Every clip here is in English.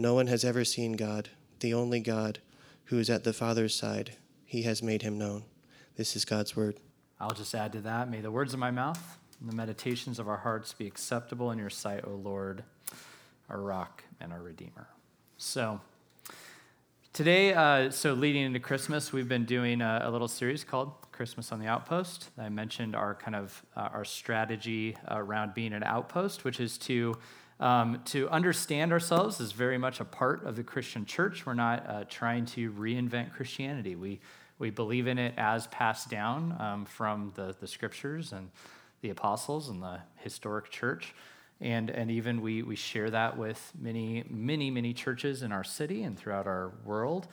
No one has ever seen God, the only God, who is at the Father's side. He has made him known. This is God's word. I'll just add to that. May the words of my mouth and the meditations of our hearts be acceptable in your sight, O Lord, our rock and our redeemer. So, Today, uh, so leading into Christmas, we've been doing a, a, little series called Christmas on the Outpost. I mentioned our kind of uh, our strategy around being an outpost, which is to um, to understand ourselves as very much a part of the Christian church. We're not uh, trying to reinvent Christianity. We we believe in it as passed down um, from the the scriptures and the apostles and the historic church and and even we we share that with many many many churches in our city and throughout our world.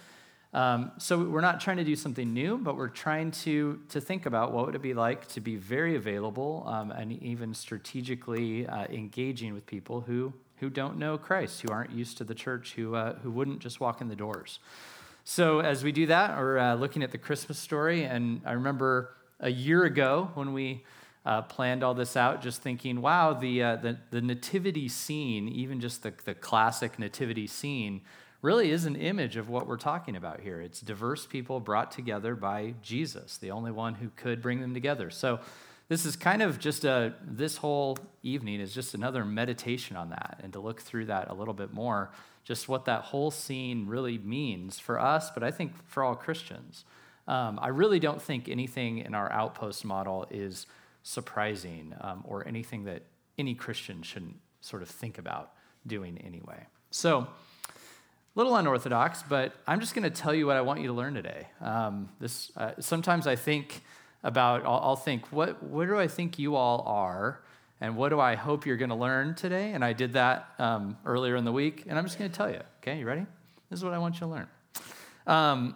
Um, so we're not trying to do something new, but we're trying to to think about what would it be like to be very available um, and even strategically uh, engaging with people who who don't know Christ, who aren't used to the church, who uh, who wouldn't just walk in the doors. So as we do that, we're uh, looking at the Christmas story, and I remember a year ago when we uh, planned all this out, just thinking, wow, the, uh, the, the, nativity scene, even just the, the classic nativity scene, really is an image of what we're talking about here. It's diverse people brought together by Jesus, the only one who could bring them together. So, this is kind of just a, this whole evening is just another meditation on that and to look through that a little bit more, just what that whole scene really means for us, but I think for all Christians. Um, I really don't think anything in our outpost model is surprising um, or anything that any Christian shouldn't sort of think about doing anyway. So, little unorthodox, but I'm just going to tell you what I want you to learn today. Um, this uh, sometimes I think about. I'll, I'll, think, what where do I think you all are, and what do I hope you're going to learn today? And I did that um, earlier in the week, and I'm just going to tell you. Okay, you ready? This is what I want you to learn. Um,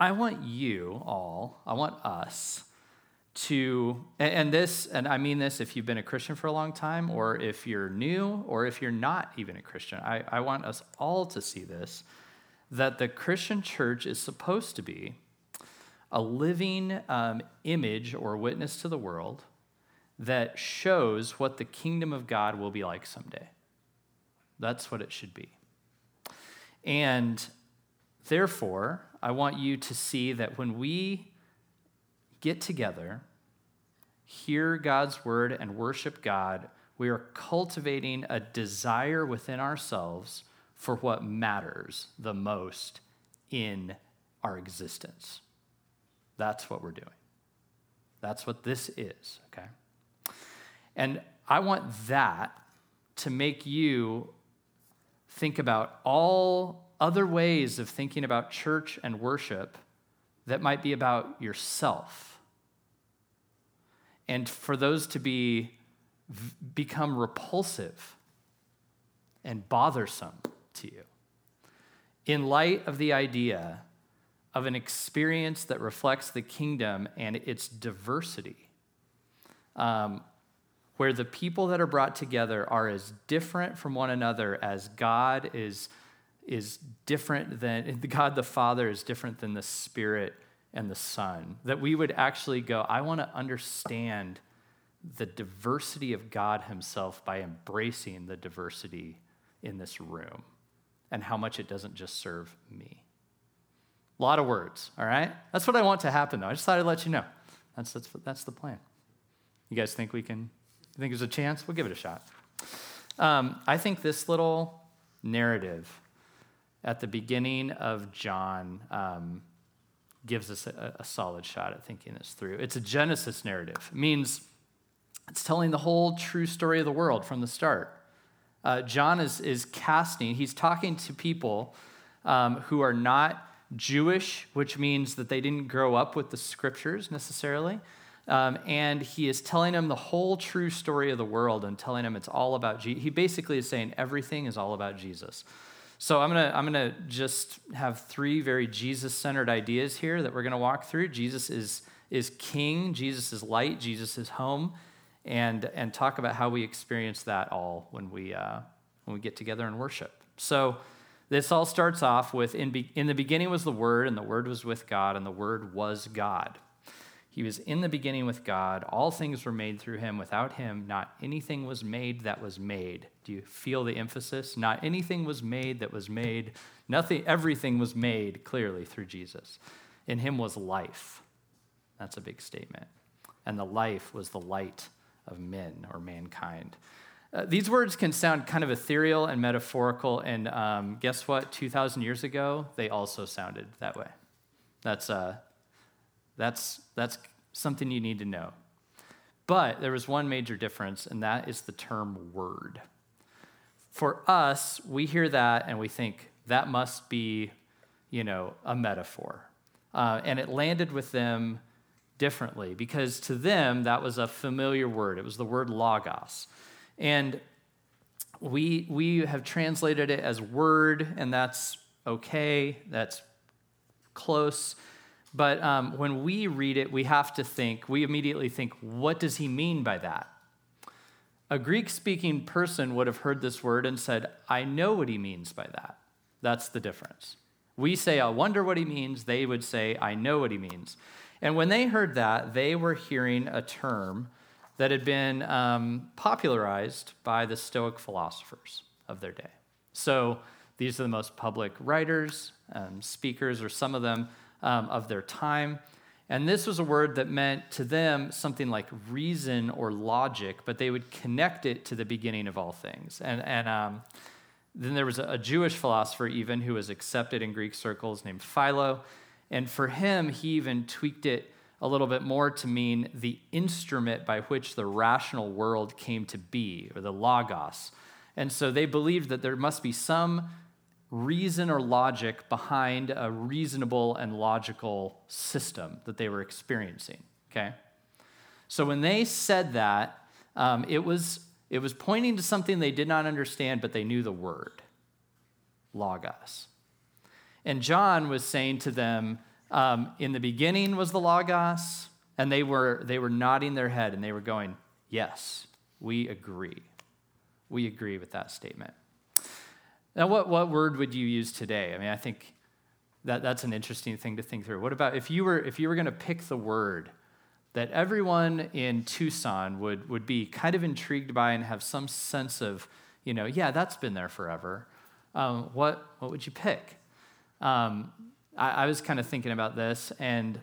I want you all. I want us to, and this, and I mean this if you've been a Christian for a long time, or if you're new, or if you're not even a Christian, I, I want us all to see this that the Christian church is supposed to be a living um, image or witness to the world that shows what the kingdom of God will be like someday. That's what it should be. And therefore, I want you to see that when we get together hear God's word and worship God, we are cultivating a desire within ourselves for what matters the most in our existence. That's what we're doing. That's what this is, okay? And I want that to make you think about all other ways of thinking about church and worship that might be about yourself. And for those to be become repulsive and bothersome to you in light of the idea of an experience that reflects the kingdom and its diversity um, where the people that are brought together are as different from one another as god is is different than God the Father is different than the Spirit and the Son. That we would actually go, I want to understand the diversity of God Himself by embracing the diversity in this room and how much it doesn't just serve me. A lot of words, all right? That's what I want to happen, though. I just thought I'd let you know. That's, that's, that's the plan. You guys think we can, you think there's a chance? We'll give it a shot. Um, I think this little narrative at the beginning of John um, gives us a, a, solid shot at thinking this through. It's a Genesis narrative, it means it's telling the whole true story of the world from the start. Uh, John is, is casting, he's talking to people um, who are not Jewish, which means that they didn't grow up with the scriptures necessarily. Um, and he is telling them the whole true story of the world and telling them it's all about Jesus. He basically is saying everything is all about Jesus. So I'm gonna I'm gonna just have three very Jesus-centered ideas here that we're gonna walk through. Jesus is is King. Jesus is light. Jesus is home, and and talk about how we experience that all when we uh, when we get together and worship. So. This all starts off with in, be, in the beginning was the Word, and the Word was with God, and the Word was God. He was in the beginning with God. All things were made through him. Without him, not anything was made that was made. Do you feel the emphasis? Not anything was made that was made. Nothing, everything was made clearly through Jesus. In him was life. That's a big statement. And the life was the light of men or mankind. Uh, these words can sound kind of ethereal and metaphorical, and um, guess what? 2,000 years ago, they also sounded that way. That's, uh, that's, that's something you need to know. But there was one major difference, and that is the term word. For us, we hear that and we think that must be, you know, a metaphor. Uh, and it landed with them differently because to them that was a familiar word. It was the word logos. And we, we have translated it as word, and that's okay, that's close. But um, when we read it, we have to think, we immediately think, what does he mean by that? A Greek speaking person would have heard this word and said, I know what he means by that. That's the difference. We say, I wonder what he means. They would say, I know what he means. And when they heard that, they were hearing a term that had been um, popularized by the Stoic philosophers of their day. So these are the most public writers, um, speakers, or some of them um, of their time. And this was a word that meant to them something like reason or logic, but they would connect it to the beginning of all things. And, and um, then there was a, Jewish philosopher, even, who was accepted in Greek circles named Philo. And for him, he even tweaked it a little bit more to mean the instrument by which the rational world came to be, or the logos. And so they believed that there must be some reason or logic behind a reasonable and logical system that they were experiencing. Okay? So when they said that, um, it, was, it was pointing to something they did not understand, but they knew the word logos. And John was saying to them, um, in the beginning was the logos, and they were, they were nodding their head and they were going, Yes, we agree. We agree with that statement. Now, what, what word would you use today? I mean, I think that, that's an interesting thing to think through. What about if you were, if you were going to pick the word that everyone in Tucson would, would be kind of intrigued by and have some sense of, you know, yeah, that's been there forever. Um, what, what would you pick? Um, I, I, was kind of thinking about this, and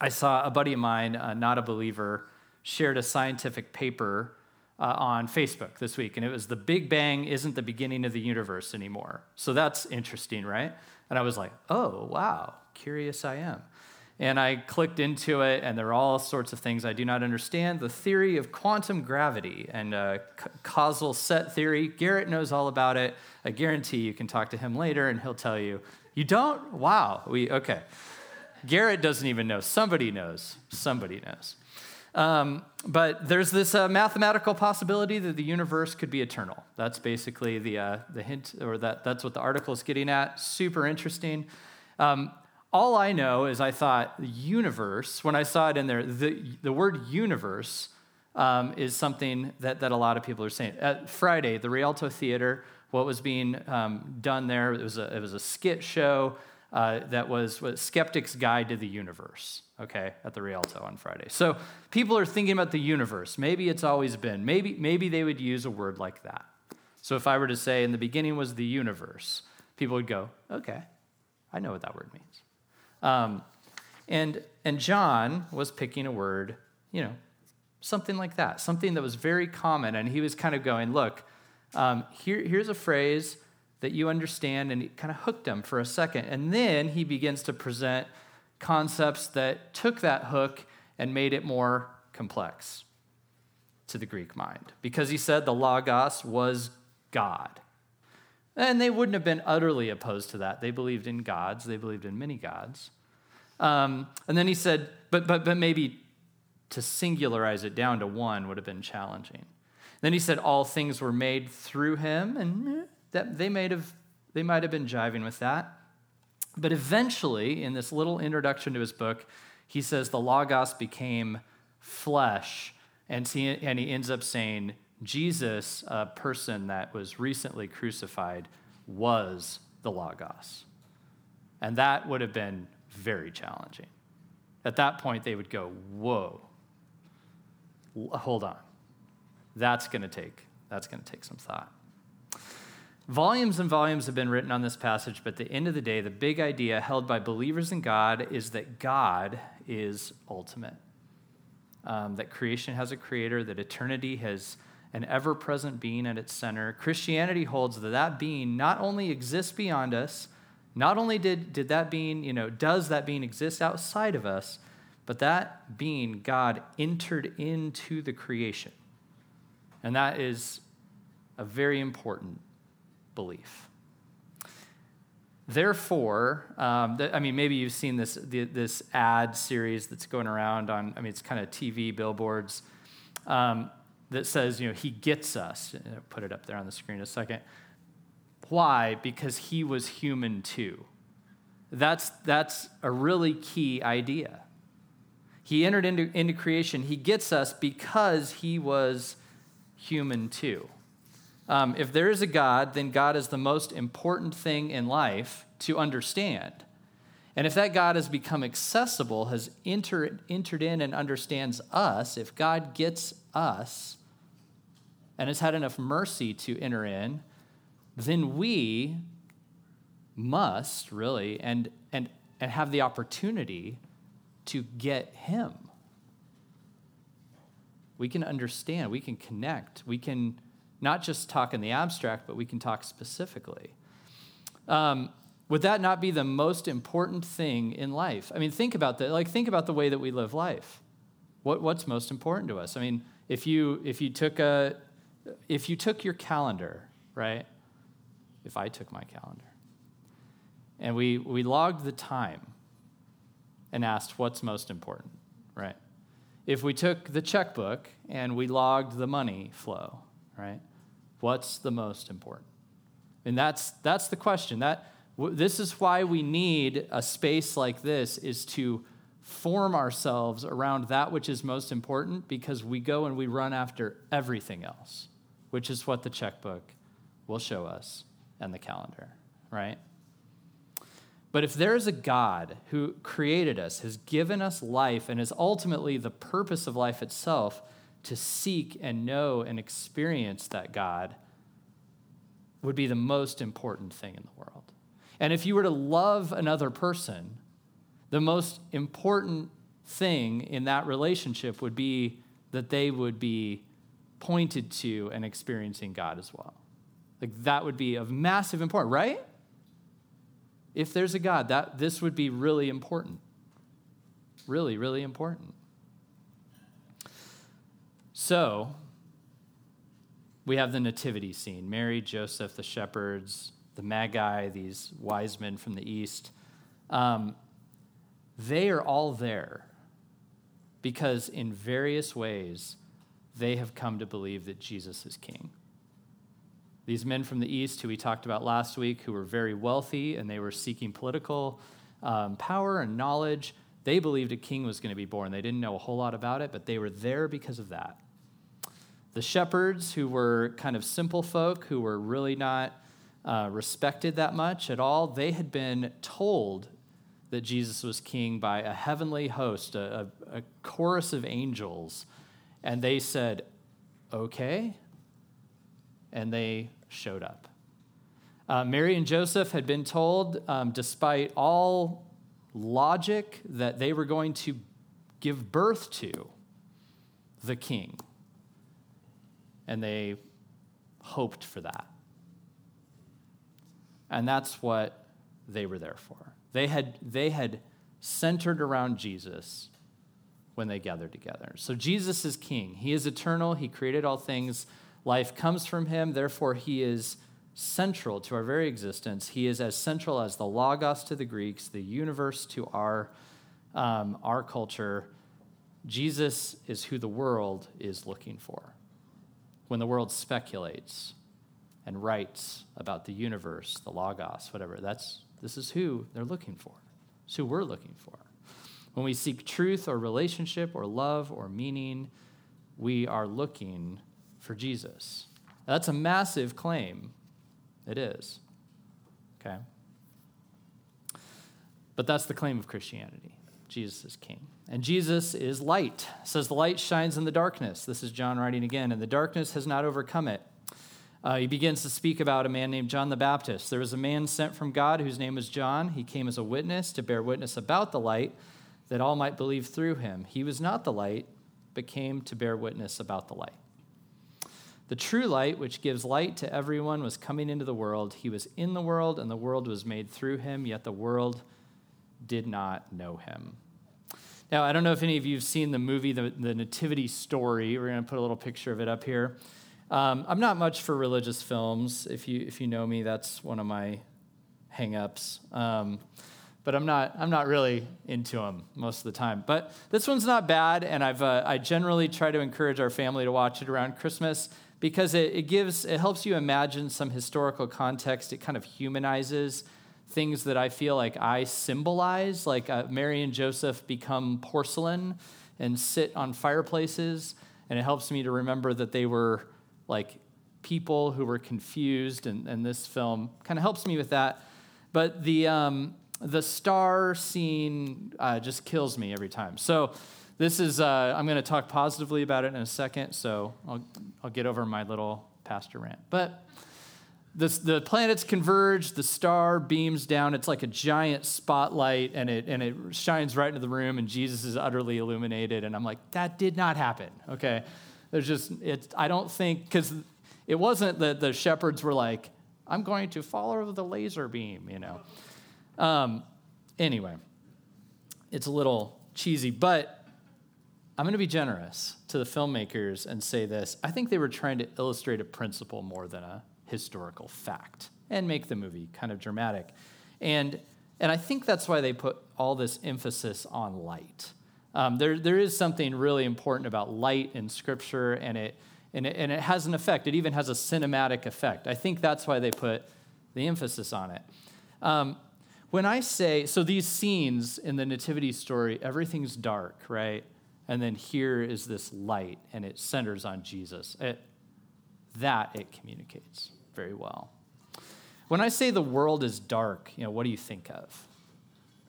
I saw a buddy of mine, uh, not a believer, shared a scientific paper uh, on Facebook this week, and it was the Big Bang isn't the beginning of the universe anymore. So that's interesting, right? And I was like, oh, wow, curious I am. And I clicked into it, and there are all sorts of things I do not understand. The theory of quantum gravity and uh, causal set theory. Garrett knows all about it. I guarantee you can talk to him later, and he'll tell you. You don't? Wow. We okay. Garrett doesn't even know. Somebody knows. Somebody knows. Um, but there's this uh, mathematical possibility that the universe could be eternal. That's basically the, uh, the hint, or that, that's what the article is getting at. Super interesting. Um, all I know is I thought universe, when I saw it in there, the, the word universe um, is something that, that a lot of people are saying. At Friday, the Rialto Theater what was being um, done there. It was a, it was a skit show uh, that was, Skeptic's Guide to the Universe, okay, at the Rialto on Friday. So people are thinking about the universe. Maybe it's always been. Maybe, maybe they would use a word like that. So if I were to say, in the beginning was the universe, people would go, okay, I know what that word means. Um, and, and John was picking a word, you know, something like that, something that was very common. And he was kind of going, look, um, here, here's a phrase that you understand, and he kind of hooked them for a second. And then he begins to present concepts that took that hook and made it more complex to the Greek mind. Because he said the Logos was God. And they wouldn't have been utterly opposed to that. They believed in gods, they believed in many gods. Um, and then he said, but, but, but maybe to singularize it down to one would have been challenging. Then he said, all things were made through him, and eh, that they might have they might have been jiving with that. But eventually, in this little introduction to his book, he says the Logos became flesh, and he, and he ends up saying, Jesus, a person that was recently crucified, was the Logos. And that would have been very challenging. At that point, they would go, Whoa, hold on. That's going to take that's going to take some thought. Volumes and volumes have been written on this passage, but at the end of the day, the big idea held by believers in God is that God is ultimate. Um, that creation has a creator, that eternity has an ever present being at its center. Christianity holds that that being not only exists beyond us, not only did, did that being, you know, does that being exist outside of us, but that being, God, entered into the creation. And that is a very important belief. Therefore, um, I mean, maybe you've seen this, this ad series that's going around on, I mean, it's kind of TV billboards. Um, that says, you know, he gets us. I'll put it up there on the screen in a second. Why? Because he was human too. That's, that's a really key idea. He entered into, into creation. He gets us because he was human too. Um, if there is a God, then God is the most important thing in life to understand. And if that God has become accessible, has entered, entered in and understands us, if God gets us and has had enough mercy to enter in, then we must really and, and, and have the opportunity to get Him. We can understand, we can connect, we can not just talk in the abstract, but we can talk specifically. Um, would that not be the most important thing in life? I mean, think about that. Like, think about the way that we live life. What, what's most important to us? I mean, if you if you took a if you took your calendar, right? If I took my calendar, and we we logged the time and asked what's most important, right? If we took the checkbook and we logged the money flow, right? What's the most important? And that's that's the question. That this is why we need a space like this is to form ourselves around that which is most important because we go and we run after everything else, which is what the checkbook will show us and the calendar, right? But if there is a God who created us, has given us life, and is ultimately the purpose of life itself to seek and know and experience that God, would be the most important thing in the world. And if you were to love another person, the most important thing in that relationship would be that they would be pointed to and experiencing God as well. Like that would be of massive importance, right? If there's a God, that this would be really important. Really, really important. So, we have the nativity scene Mary, Joseph, the shepherds, the Magi, these wise men from the east, um, they are all there because in various ways they have come to believe that Jesus is king. These men from the east, who we talked about last week, who were very wealthy and they were seeking political um, power and knowledge, they believed a king was going to be born. They didn't know a whole lot about it, but they were there because of that. The shepherds, who were kind of simple folk, who were really not uh, respected that much at all. They had been told that Jesus was king by a heavenly host, a, a, a chorus of angels, and they said, okay. And they showed up. Uh, Mary and Joseph had been told, um, despite all logic, that they were going to give birth to the king. And they hoped for that. And that's what they were there for. They had, they had centered around Jesus when they gathered together. So Jesus is king. He is eternal. He created all things. Life comes from him. Therefore, he is central to our very existence. He is as central as the Logos to the Greeks, the universe to our, um, our culture. Jesus is who the world is looking for. When the world speculates and writes about the universe, the Logos, whatever, that's, this is who they're looking for. It's who we're looking for. When we seek truth or relationship or love or meaning, we are looking for Jesus. That's a massive claim. It is. Okay? But that's the claim of Christianity. Jesus is king. And Jesus is light. It says the light shines in the darkness. This is John writing again, and the darkness has not overcome it. Uh, he begins to speak about a man named John the Baptist. There was a man sent from God whose name was John. He came as a witness to bear witness about the light that all might believe through him. He was not the light, but came to bear witness about the light. The true light, which gives light to everyone, was coming into the world. He was in the world, and the world was made through him, yet the world did not know him. Now, I don't know if any of you have seen the movie, The, the Nativity Story. We're going to put a little picture of it up here. Um, I'm not much for religious films. If you, if you know me, that's one of my hangups. Um, but I'm not, I'm not really into them most of the time. But this one's not bad, and I've, uh, I generally try to encourage our family to watch it around Christmas because it, it gives, it helps you imagine some historical context. It kind of humanizes things that I feel like I symbolize, like uh, Mary and Joseph become porcelain and sit on fireplaces, and it helps me to remember that they were like people who were confused, and, and this film kind of helps me with that. But the, um, the star scene uh, just kills me every time. So this is, uh, I'm going to talk positively about it in a second, so I'll, I'll get over my little pastor rant. But this, the planets converge, the star beams down. It's like a giant spotlight, and it, and it shines right into the room, and Jesus is utterly illuminated. And I'm like, that did not happen, okay? There's just, it's, I don't think, because it wasn't that the shepherds were like, I'm going to follow the laser beam, you know. Um, anyway, it's a little cheesy, but I'm going to be generous to the filmmakers and say this. I think they were trying to illustrate a principle more than a historical fact and make the movie kind of dramatic. And, and I think that's why they put all this emphasis on light. Um, there, there is something really important about light in Scripture, and it, and, it, and it has an effect. It even has a cinematic effect. I think that's why they put the emphasis on it. Um, when I say, so these scenes in the Nativity story, everything's dark, right? And then here is this light, and it centers on Jesus. It, that it communicates very well. When I say the world is dark, you know, what do you think of?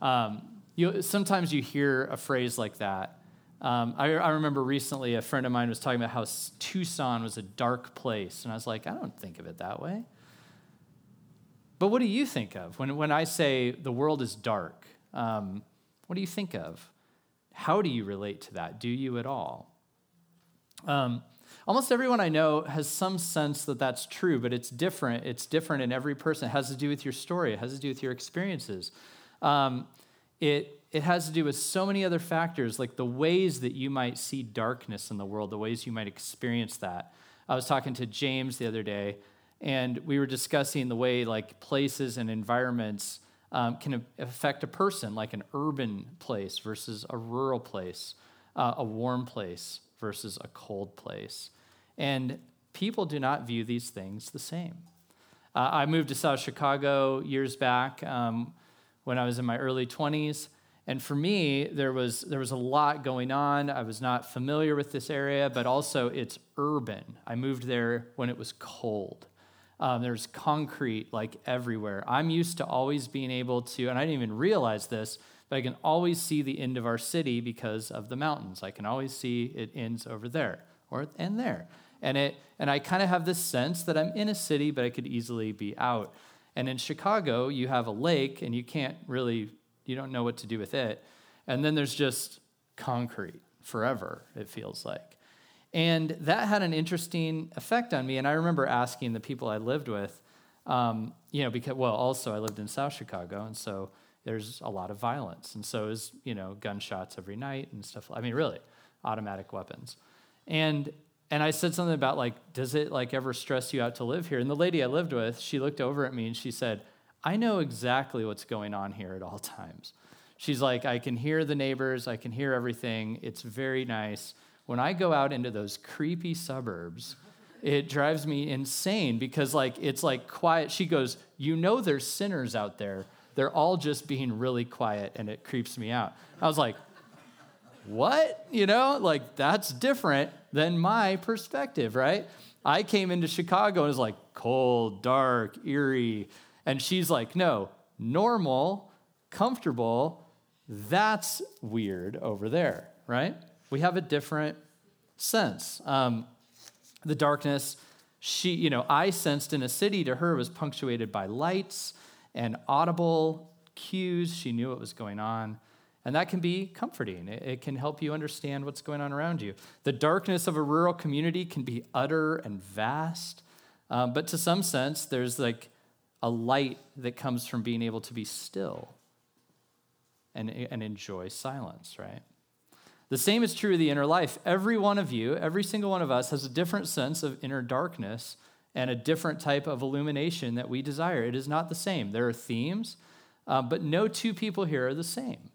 Um, you, sometimes you hear a phrase like that. Um, I, I, remember recently a friend of mine was talking about how Tucson was a dark place, and I was like, I don't think of it that way. But what do you think of when, when I say the world is dark? Um, what do you think of? How do you relate to that? Do you at all? Um, almost everyone I know has some sense that that's true, but it's different. It's different in every person. It has to do with your story, it has to do with your experiences. Um, it, it has to do with so many other factors, like the ways that you might see darkness in the world, the ways you might experience that. I was talking to James the other day and we were discussing the way like places and environments um, can affect a person, like an urban place versus a rural place, uh, a warm place versus a cold place. And people do not view these things the same. Uh, I moved to South Chicago years back um, when I was in my early 20s. And for me, there was, there was a lot going on. I was not familiar with this area, but also it's urban. I moved there when it was cold. Um, there's concrete like everywhere. I'm used to always being able to, and I didn't even realize this, but I can always see the end of our city because of the mountains. I can always see it ends over there or and there. And it and I kind of have this sense that I'm in a city, but I could easily be out. And in Chicago, you have a lake and you can't really you don't know what to do with it. And then there's just concrete forever, it feels like. And that had an interesting effect on me. And I remember asking the people I lived with, um, you know, because, well, also I lived in South Chicago, and so there's a lot of violence. And so is, you know, gunshots every night and stuff. I mean, really, automatic weapons. And and I said something about like, does it like ever stress you out to live here? And the lady I lived with, she looked over at me and she said, I know exactly what's going on here at all times. She's like, I can hear the neighbors, I can hear everything. It's very nice. When I go out into those creepy suburbs, it drives me insane because like it's like quiet. She goes, "You know there's sinners out there. They're all just being really quiet and it creeps me out." I was like, "What?" You know? Like that's different than my perspective, right? I came into Chicago and it was like cold, dark, eerie, and she's like, "No, normal, comfortable, that's weird over there, right? We have a different sense. Um, the darkness, she, you know, I sensed in a city to her was punctuated by lights and audible cues. She knew what was going on. And that can be comforting. It, can help you understand what's going on around you. The darkness of a rural community can be utter and vast. Um, but to some sense, there's like a light that comes from being able to be still and, and enjoy silence, right? The same is true of the inner life. Every one of you, every single one of us, has a different sense of inner darkness and a different type of illumination that we desire. It is not the same. There are themes, uh, but no two people here are the same.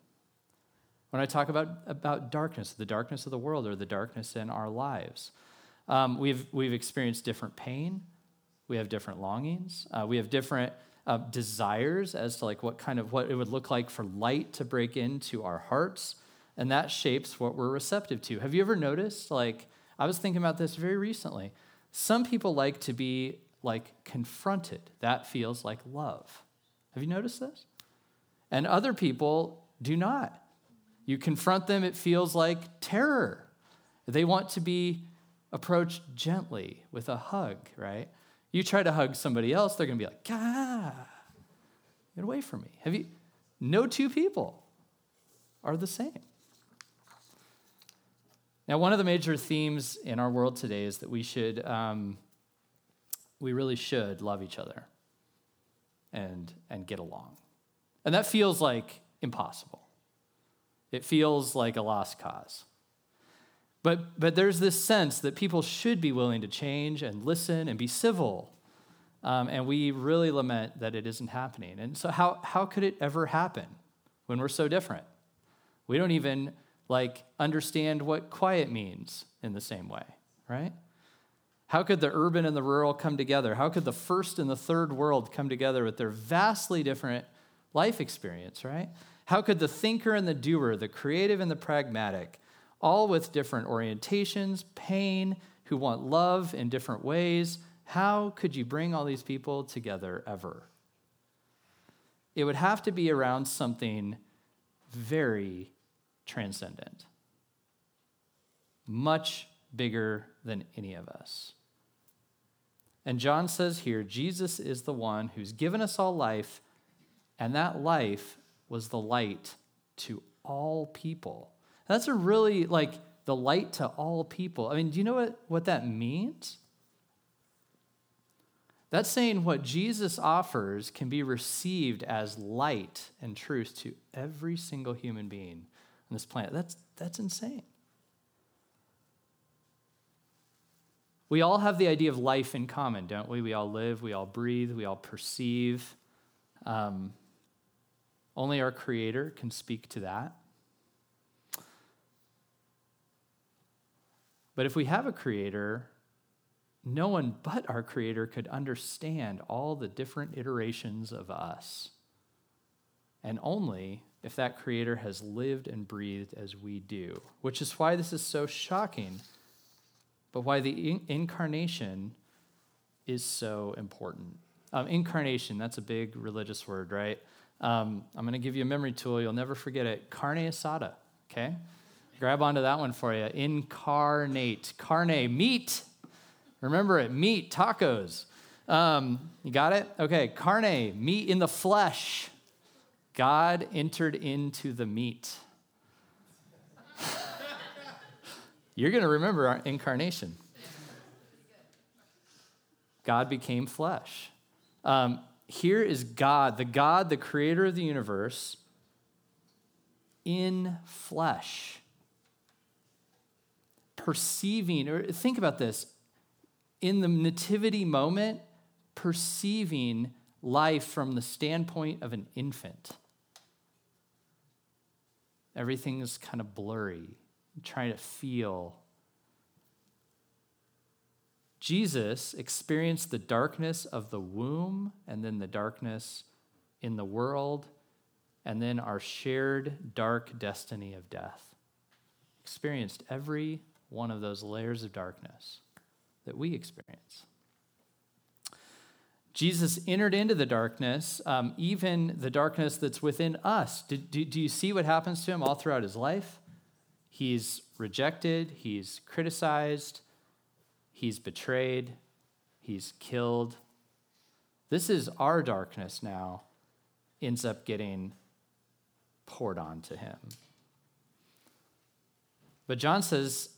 When I talk about, about darkness, the darkness of the world or the darkness in our lives, um, we've, we've experienced different pain, we have different longings, uh, we have different uh, desires as to like what kind of what it would look like for light to break into our hearts and that shapes what we're receptive to have you ever noticed like i was thinking about this very recently some people like to be like confronted that feels like love have you noticed this and other people do not you confront them it feels like terror they want to be approached gently with a hug right you try to hug somebody else, they're going to be like, "Ah, get away from me." Have you? No two people are the same. Now, one of the major themes in our world today is that we should, um, we really should love each other and and get along, and that feels like impossible. It feels like a lost cause. But, but there's this sense that people should be willing to change and listen and be civil. Um, and we really lament that it isn't happening. And so, how, how could it ever happen when we're so different? We don't even like understand what quiet means in the same way, right? How could the urban and the rural come together? How could the first and the third world come together with their vastly different life experience, right? How could the thinker and the doer, the creative and the pragmatic, all with different orientations, pain, who want love in different ways. How could you bring all these people together ever? It would have to be around something very transcendent, much bigger than any of us. And John says here Jesus is the one who's given us all life, and that life was the light to all people. That's a really like the light to all people. I mean, do you know what, what that means? That's saying what Jesus offers can be received as light and truth to every single human being this planet. That's, that's insane. We all have the idea of life in common, don't we? We all live, we all breathe, we all perceive. Um, only our Creator can speak to that. But if we have a creator, no one but our creator could understand all the different iterations of us. And only if that creator has lived and breathed as we do, which is why this is so shocking, but why the in- incarnation is so important. Um, incarnation, that's a big religious word, right? Um, I'm going to give you a memory tool. You'll never forget it. Carne asada, okay? Grab onto that one for you. Incarnate. Carne, meat. Remember it, meat, tacos. Um, you got it? Okay, carne, meat in the flesh. God entered into the meat. You're going to remember our incarnation. God became flesh. Um, here is God, the God, the creator of the universe, in flesh. Perceiving, or think about this, in the nativity moment, perceiving life from the standpoint of an infant. Everything is kind of blurry, trying to feel. Jesus experienced the darkness of the womb and then the darkness in the world and then our shared dark destiny of death. Experienced every one of those layers of darkness that we experience. Jesus entered into the darkness, um, even the darkness that's within us. Do, do, do you see what happens to him all throughout his life? He's rejected, he's criticized, he's betrayed, he's killed. This is our darkness now, ends up getting poured onto him. But John says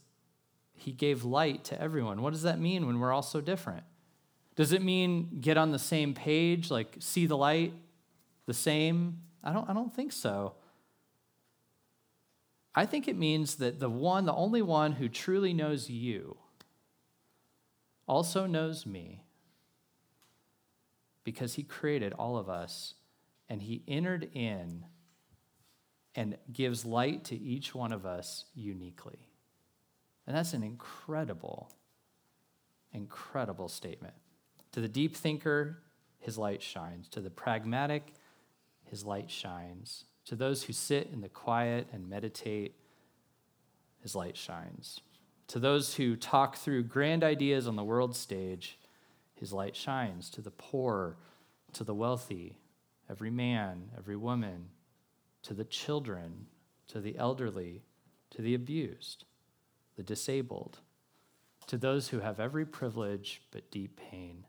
he gave light to everyone. What does that mean when we're all so different? Does it mean get on the same page, like see the light the same? I don't, I don't think so. I think it means that the one, the only one who truly knows you, also knows me because he created all of us and he entered in and gives light to each one of us uniquely. And that's an incredible, incredible statement. To the deep thinker, his light shines. To the pragmatic, his light shines. To those who sit in the quiet and meditate, his light shines. To those who talk through grand ideas on the world stage, his light shines. To the poor, to the wealthy, every man, every woman, to the children, to the elderly, to the abused the disabled, to those who have every privilege but deep pain.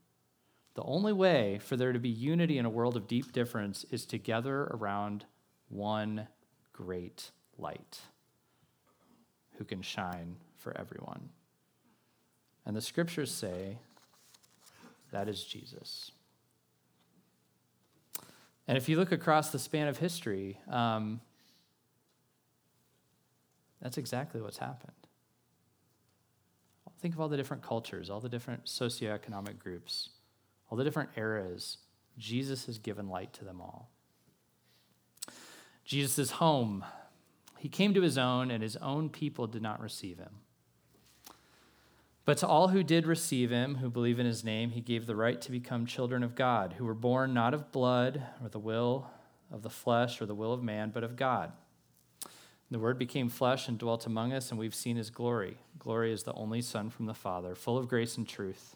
The only way for there to be unity in a world of deep difference is to gather around one great light who can shine for everyone. And the scriptures say that is Jesus. And if you look across the span of history, um, that's exactly what's happened. Think of all the different cultures, all the different socioeconomic groups, all the different eras. Jesus has given light to them all. Jesus' is home. He came to his own, and his own people did not receive him. But to all who did receive him, who believe in his name, he gave the right to become children of God, who were born not of blood or the will of the flesh or the will of man, but of God. The Word became flesh and dwelt among us, and we've seen his glory. Glory is the only Son from the Father, full of grace and truth.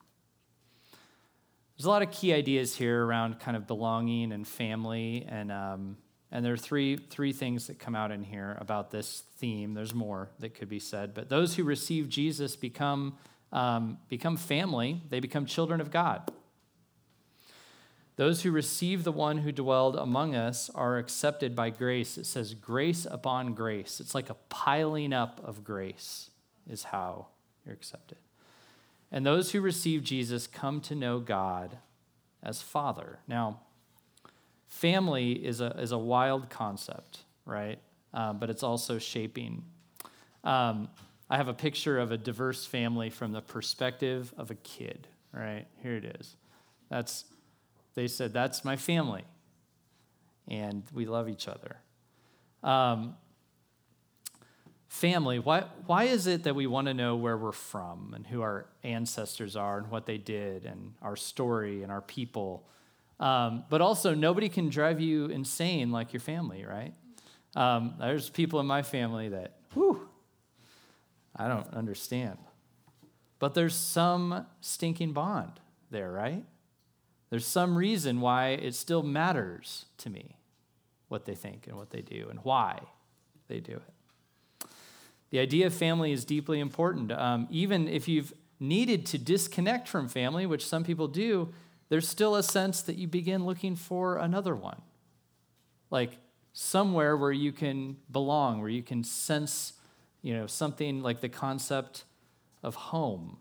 There's a lot of key ideas here around kind of belonging and family, and, um, and there are three, three things that come out in here about this theme. There's more that could be said, but those who receive Jesus become, um, become family, they become children of God. Those who receive the one who dwelled among us are accepted by grace. It says grace upon grace. It's like a piling up of grace, is how you're accepted. And those who receive Jesus come to know God as Father. Now, family is a, is a wild concept, right? Um, but it's also shaping. Um, I have a picture of a diverse family from the perspective of a kid, right? Here it is. That's, they said, that's my family. and we love each other. Um, family, why, why is it that we want to know where we're from and who our ancestors are and what they did and our story and our people? Um, but also, nobody can drive you insane like your family, right? Um, there's people in my family that, whew, I don't understand. But there's some stinking bond there, right? There's some reason why it still matters to me what they think and what they do and why they do it. The idea of family is deeply important. Um, even if you've needed to disconnect from family, which some people do, there's still a sense that you begin looking for another one. Like somewhere where you can belong, where you can sense, you know, something like the concept of home.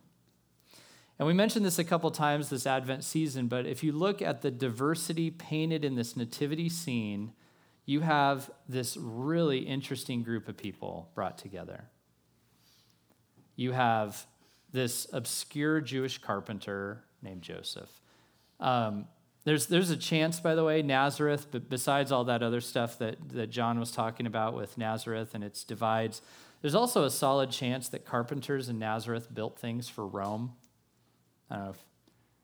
And we mentioned this a couple times this Advent season, but if you look at the diversity painted in this nativity scene, you have this really interesting group of people brought together. You have this obscure Jewish carpenter named Joseph. Um, there's, there's a chance, by the way, Nazareth, but besides all that other stuff that, that John was talking about with Nazareth and its divides, there's also a solid chance that carpenters in Nazareth built things for Rome. I don't know if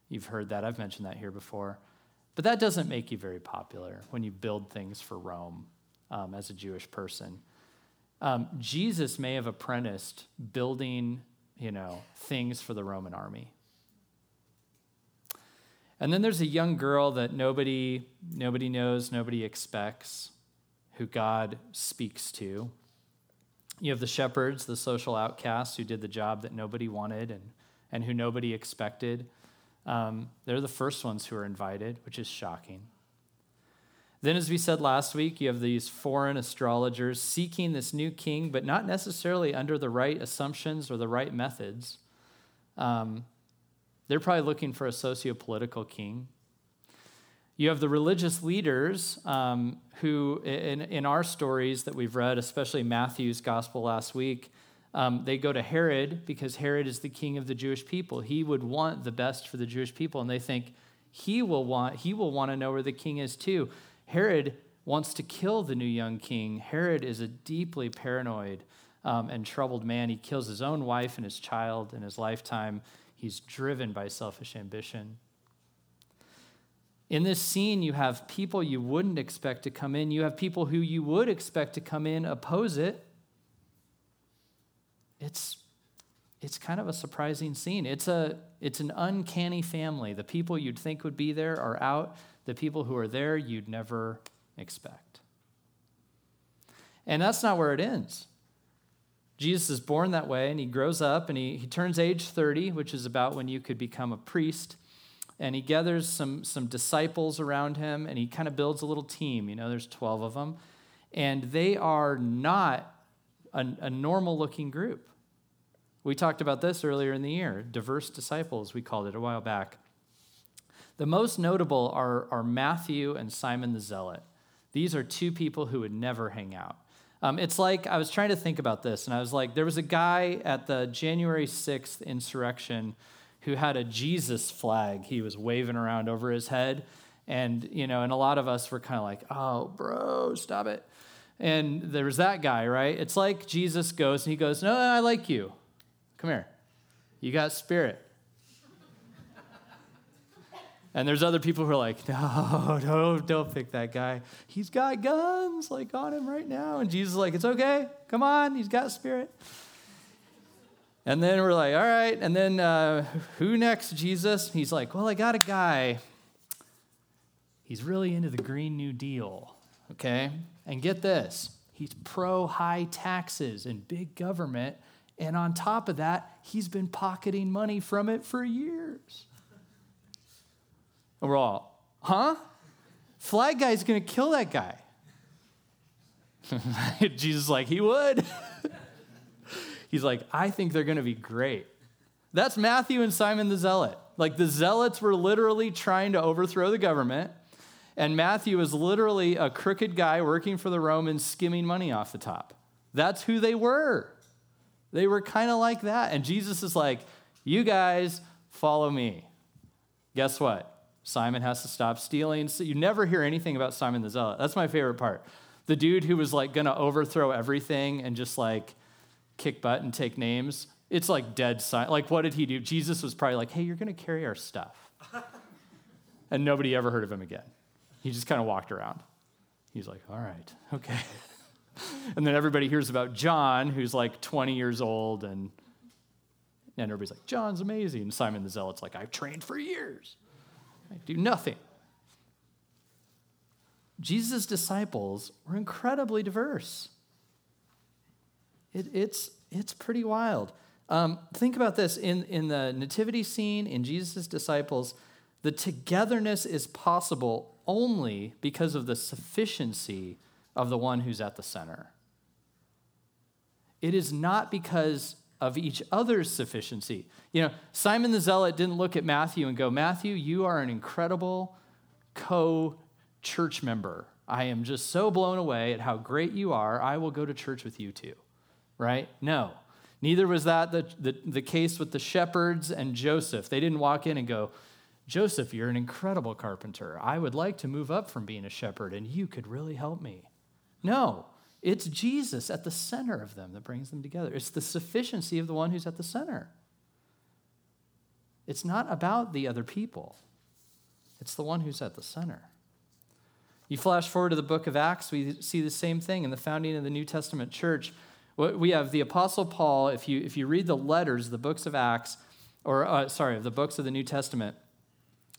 you've heard that. I've mentioned that here before. But that doesn't make you very popular when you build things for Rome um, as a Jewish person. Um, Jesus may have apprenticed building, you know, things for the Roman army. And then there's a young girl that nobody, nobody knows, nobody expects, who God speaks to. You have the shepherds, the social outcasts who did the job that nobody wanted and, and who nobody expected. Um, they're the first ones who are invited, which is shocking. Then, as we said last week, you have these foreign astrologers seeking this new king, but not necessarily under the right assumptions or the right methods. Um, they're probably looking for a socio political king. You have the religious leaders um, who, in, in our stories that we've read, especially Matthew's gospel last week, um, they go to Herod because Herod is the king of the Jewish people. He would want the best for the Jewish people, and they think he will want he will want to know where the king is too. Herod wants to kill the new young king. Herod is a deeply paranoid um, and troubled man. He kills his own wife and his child in his lifetime. He's driven by selfish ambition. In this scene, you have people you wouldn't expect to come in. You have people who you would expect to come in oppose it. It's, it's kind of a surprising scene. It's, a, it's an uncanny family. The people you'd think would be there are out, the people who are there you'd never expect. And that's not where it ends. Jesus is born that way and he grows up and he, he turns age 30, which is about when you could become a priest. And he gathers some, some disciples around him and he kind of builds a little team. You know, there's 12 of them. And they are not a, a normal looking group. We talked about this earlier in the year diverse disciples, we called it a while back. The most notable are, are Matthew and Simon the Zealot. These are two people who would never hang out. Um, it's like I was trying to think about this, and I was like, there was a guy at the January 6th insurrection who had a Jesus flag he was waving around over his head. And, you know, and a lot of us were kind of like, oh, bro, stop it. And there was that guy, right? It's like Jesus goes and he goes, no, I like you. Come here. You got spirit. And there's other people who are like, no, no, don't pick that guy. He's got guns like on him right now. And Jesus is like, it's okay. Come on. He's got spirit. And then we're like, all right. And then uh, who next, Jesus? He's like, well, I got a guy. He's really into the Green New Deal. Okay. And get this he's pro high taxes and big government. And on top of that, he's been pocketing money from it for years. And we're all, huh? Flag guy's gonna kill that guy. Jesus like, he would. He's like, I think they're gonna be great. That's Matthew and Simon the Zealot. Like the Zealots were literally trying to overthrow the government, and Matthew is literally a crooked guy working for the Romans, skimming money off the top. That's who they were. They were kind of like that. And Jesus is like, You guys follow me. Guess what? Simon has to stop stealing. So you never hear anything about Simon the Zealot. That's my favorite part. The dude who was like going to overthrow everything and just like kick butt and take names. It's like dead silent. Like, what did he do? Jesus was probably like, hey, you're going to carry our stuff. and nobody ever heard of him again. He just kind of walked around. He's like, all right, okay. and then everybody hears about John, who's like 20 years old, and, and everybody's like, John's amazing. And Simon the Zealot's like, I've trained for years. I do nothing. Jesus' disciples were incredibly diverse. It, it's, it's pretty wild. Um, think about this in, in the nativity scene, in Jesus' disciples, the togetherness is possible only because of the sufficiency of the one who's at the center. It is not because of each other's sufficiency. You know, Simon the Zealot didn't look at Matthew and go, Matthew, you are an incredible co church member. I am just so blown away at how great you are. I will go to church with you too. Right? No. Neither was that the, the, the case with the shepherds and Joseph. They didn't walk in and go, Joseph, you're an incredible carpenter. I would like to move up from being a shepherd, and you could really help me. No, it's Jesus at the center of them that brings them together. It's the sufficiency of the one who's at the center. It's not about the other people, it's the one who's at the center. You flash forward to the book of Acts, we see the same thing in the founding of the New Testament church. We have the Apostle Paul, if you, if you read the letters, the books of Acts, or uh, sorry, the books of the New Testament,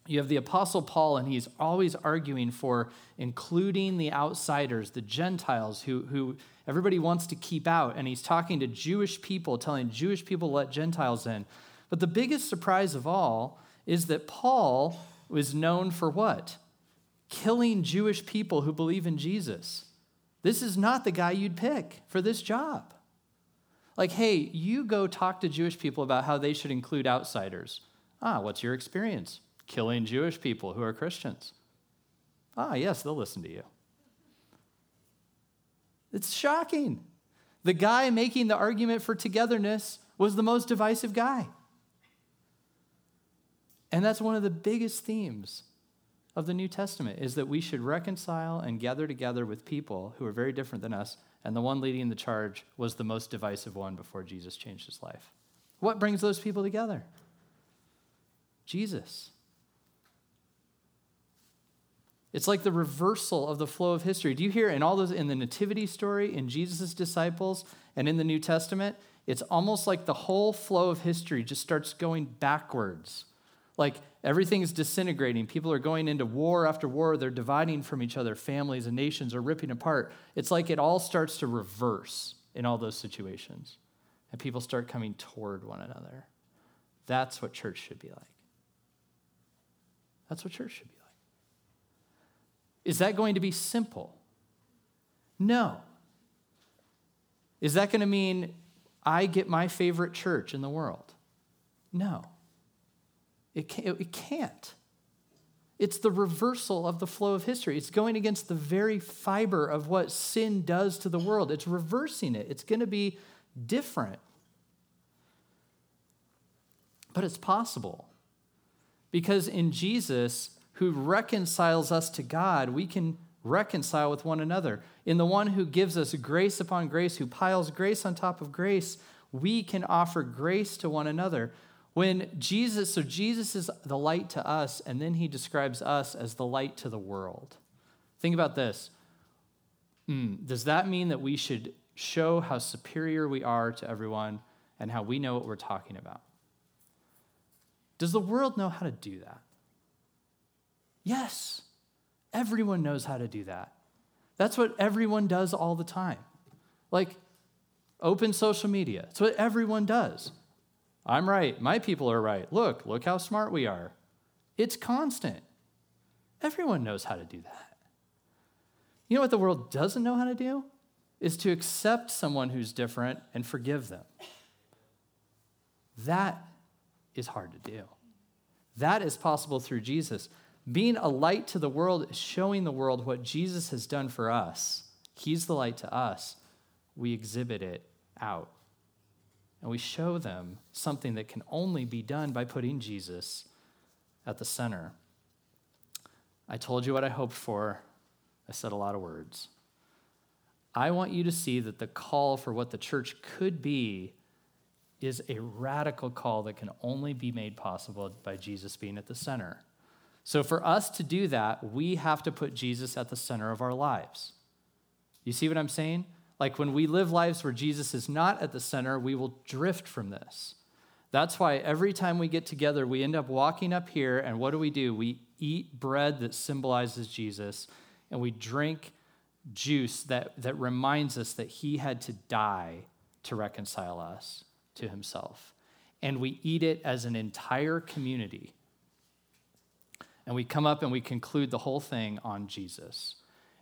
you have the Apostle Paul, and he's always arguing for including the outsiders, the Gentiles, who, who everybody wants to keep out. And he's talking to Jewish people, telling Jewish people let Gentiles in. But the biggest surprise of all is that Paul was known for what? Killing Jewish people who believe in Jesus. This is not the guy you'd pick for this job. Like, hey, you go talk to Jewish people about how they should include outsiders. Ah, what's your experience? Killing Jewish people who are Christians. Ah, yes, they'll listen to you. It's shocking. The guy making the argument for togetherness was the most divisive guy. And that's one of the biggest themes of the New Testament is that we should reconcile and gather together with people who are very different than us, and the one leading the charge was the most divisive one before Jesus changed his life. What brings those people together? Jesus. It's like the reversal of the flow of history. Do you hear in all those in the nativity story, in Jesus' disciples, and in the New Testament? It's almost like the whole flow of history just starts going backwards. Like everything is disintegrating. People are going into war after war. They're dividing from each other. Families and nations are ripping apart. It's like it all starts to reverse in all those situations. And people start coming toward one another. That's what church should be like. That's what church should be. Is that going to be simple? No. Is that going to mean I get my favorite church in the world? No. It can't. It's the reversal of the flow of history. It's going against the very fiber of what sin does to the world. It's reversing it. It's going to be different. But it's possible. Because in Jesus, who reconciles us to God, we can reconcile with one another. In the one who gives us grace upon grace, who piles grace on top of grace, we can offer grace to one another. When Jesus, so Jesus is the light to us, and then he describes us as the light to the world. Think about this. Mm, does that mean that we should show how superior we are to everyone and how we know what we're talking about? Does the world know how to do that? Yes, everyone knows how to do that. That's what everyone does all the time. Like, open social media. It's what everyone does. I'm right. My people are right. Look, look how smart we are. It's constant. Everyone knows how to do that. You know what the world doesn't know how to do? Is to accept someone who's different and forgive them. That is hard to do. That is possible through Jesus. Being a light to the world showing the world what Jesus has done for us. He's the light to us. We exhibit it out. And we show them something that can only be done by putting Jesus at the center. I told you what I hoped for. I said a lot of words. I want you to see that the call for what the church could be is a radical call that can only be made possible by Jesus being at the center. So, for us to do that, we have to put Jesus at the center of our lives. You see what I'm saying? Like when we live lives where Jesus is not at the center, we will drift from this. That's why every time we get together, we end up walking up here, and what do we do? We eat bread that symbolizes Jesus, and we drink juice that, that reminds us that he had to die to reconcile us to himself. And we eat it as an entire community. And we come up and we conclude the whole thing on Jesus.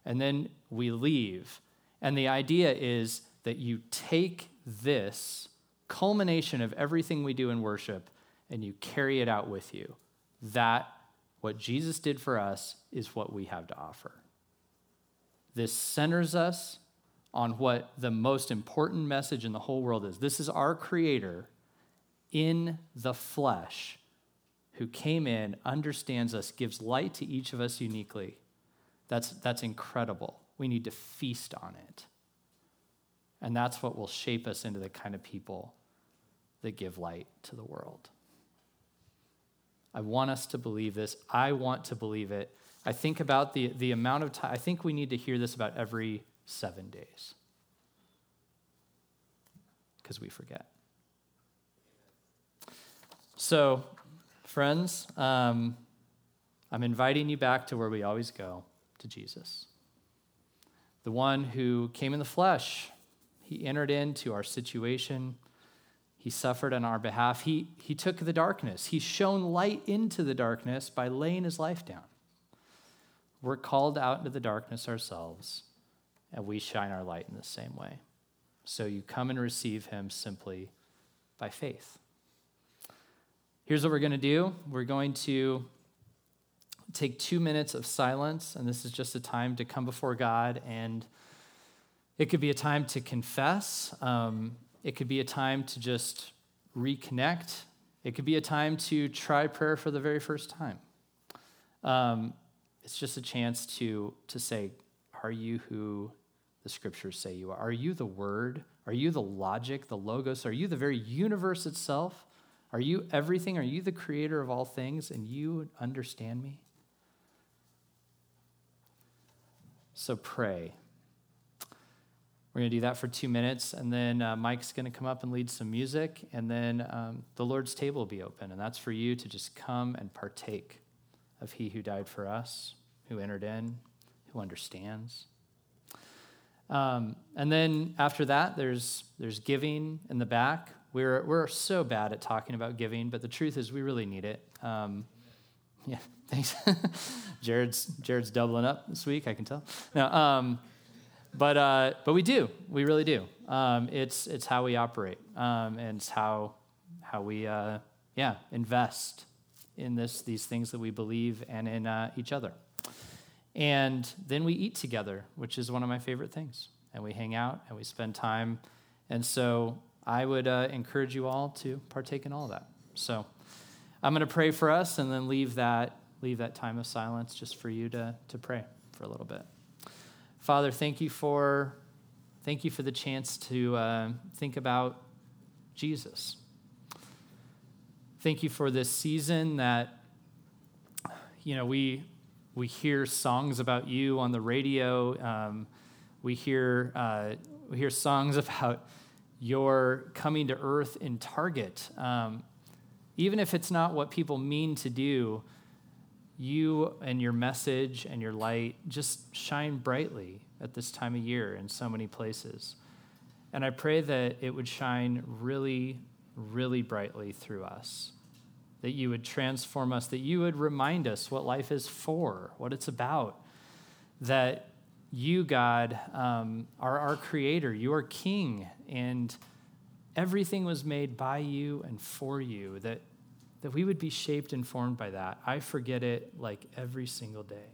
And then we leave. And the idea is that you take this culmination of everything we do in worship and you carry it out with you. That, what Jesus did for us, is what we have to offer. This centers us on what the most important message in the whole world is. This is our Creator in the flesh who came in, understands us, gives light to each of us uniquely. That's, that's incredible. We need to feast on it. And that's what will shape us into the kind of people that give light to the world. I want us to believe this. I want to believe it. I think about the, the amount of time, I think we need to hear this about every seven days because we forget. So, friends, um, I'm inviting you back to where we always go to Jesus, the one who came in the flesh. He entered into our situation. He suffered on our behalf. He, he took the darkness. He shone light into the darkness by laying his life down. We're called out into the darkness ourselves, and we shine our light in the same way. So you come and receive him simply by faith. Here's what we're going to do we're going to take two minutes of silence, and this is just a time to come before God, and it could be a time to confess, um, it could be a time to just reconnect, it could be a time to try prayer for the very first time. Um, it's just a chance to, to say, Are you who the scriptures say you are? Are you the word? Are you the logic, the logos? Are you the very universe itself? Are you everything? Are you the creator of all things and you understand me? So pray. We're going to do that for two minutes, and then uh, Mike's going to come up and lead some music, and then um, the Lord's table will be open, and that's for you to just come and partake of He who died for us, who entered in, who understands. Um, and then after that, there's, there's giving in the back. We're, we're so bad at talking about giving, but the truth is we really need it. Um, yeah, thanks. Jared's, Jared's doubling up this week, I can tell. No, um, but, uh, but we do. We really do. Um, it's, it's how we operate, um, and it's how, how we uh, yeah, invest in this, these things that we believe and in uh, each other. And then we eat together, which is one of my favorite things. And we hang out and we spend time. And so I would uh, encourage you all to partake in all of that. So I'm going to pray for us and then leave that, leave that time of silence just for you to, to pray for a little bit. Father, thank you for, thank you for the chance to uh, think about Jesus thank you for this season that, you know, we, we hear songs about you on the radio. Um, we, hear, uh, we hear songs about your coming to earth in Target. Um, even if it's not what people mean to do, you and your message and your light just shine brightly at this time of year in so many places. And I pray that it would shine really, really brightly through us that you would transform us, that you would remind us what life is for, what it's about, that you, God, um, are our creator, you are king, and everything was made by you and for you, that, that we would be shaped and formed by that. I forget it like every single day.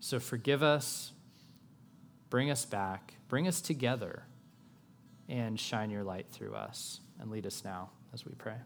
So forgive us, bring us back, bring us together, and shine your light through us, and lead us now as we pray.